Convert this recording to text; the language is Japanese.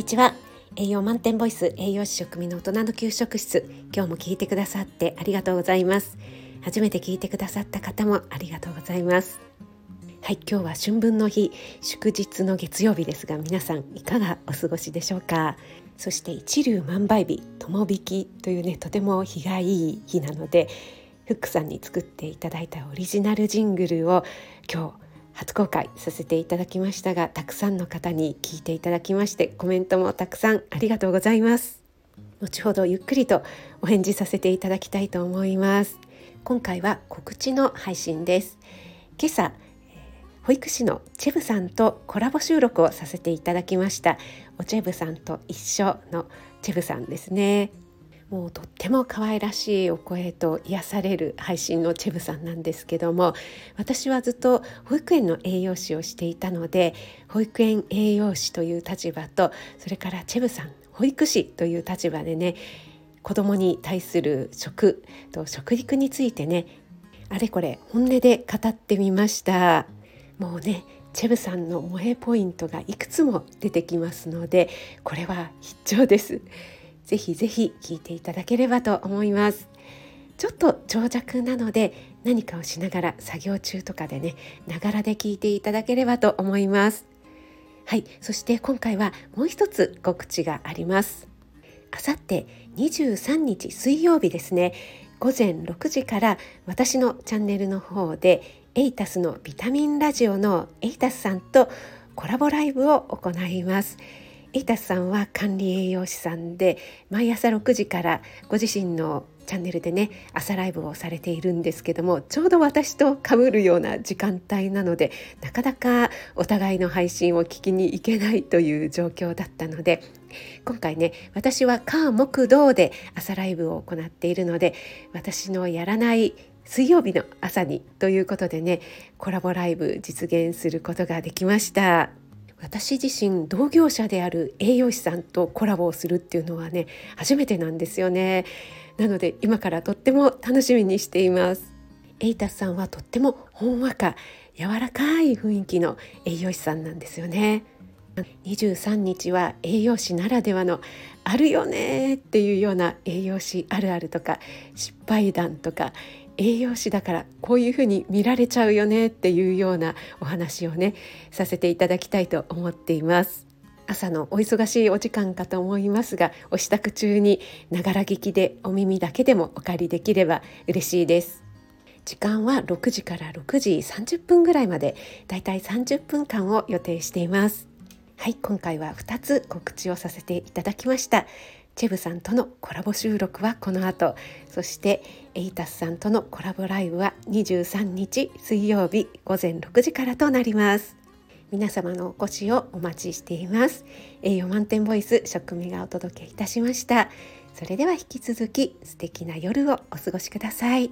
にちは。栄養満点ボイス栄養士食味の大人の給食室。今日も聞いてくださってありがとうございます。初めて聞いてくださった方もありがとうございます。はい今日は春分の日祝日の月曜日ですが皆さんいかがお過ごしでしょうか？そして一粒万倍日友引きというねとても日がいい日なのでフックさんに作っていただいたオリジナルジングルを今日初公開させていただきましたがたくさんの方に聞いていただきましてコメントもたくさんありがとうございます。後ほどゆっくりとお返事させていただきたいと思います。今回は告知の配信です。今朝保育士のチェブさんとコラボ収録をさせていただきました。おチェブさんと一緒のチェブさんですね。もうとっても可愛らしいお声と癒される配信のチェブさんなんですけども私はずっと保育園の栄養士をしていたので保育園栄養士という立場とそれからチェブさん保育士という立場でね子どもに対する食と食育についてねあれこれ本音で語ってみました。もうねチェブさんの萌えポイントがいくつも出てきますのでこれは必聴です。ぜひぜひ聞いていただければと思います。ちょっと長尺なので何かをしながら作業中とかでねながらで聞いていただければと思います。はいそして今回はもう一つ告知があります。あさって23日水曜日ですね。午前6時から私のチャンネルの方でエイタスのビタミンラジオのエイタスさんとコラボライブを行います。イタスさんは管理栄養士さんで毎朝6時からご自身のチャンネルでね朝ライブをされているんですけどもちょうど私と被るような時間帯なのでなかなかお互いの配信を聞きに行けないという状況だったので今回ね私は火木道で朝ライブを行っているので私のやらない水曜日の朝にということでねコラボライブ実現することができました。私自身同業者である栄養士さんとコラボをするっていうのはね初めてなんですよね。なので今からとっても楽しみにしています。エイタスさんはとってもほんわか柔らかい雰囲気の栄養士さんなんですよね。23日は栄養士ならではのあるよねっていうような栄養士あるあるとか失敗談とか栄養士だからこういうふうに見られちゃうよねっていうようなお話をねさせていただきたいと思っています。朝のお忙しいお時間かと思いますがお支度中にながら聞きでお耳だけでもお借りできれば嬉しいです時間は6時から6時30分ぐらいまでだいたい30分間を予定していますはい今回は2つ告知をさせていただきました。チェブさんとのコラボ収録はこの後。そしてエイタスさんとのコラボライブは23日水曜日午前6時からとなります。皆様のお越しをお待ちしています。栄養満点ボイス食味がお届けいたしました。それでは引き続き素敵な夜をお過ごしください。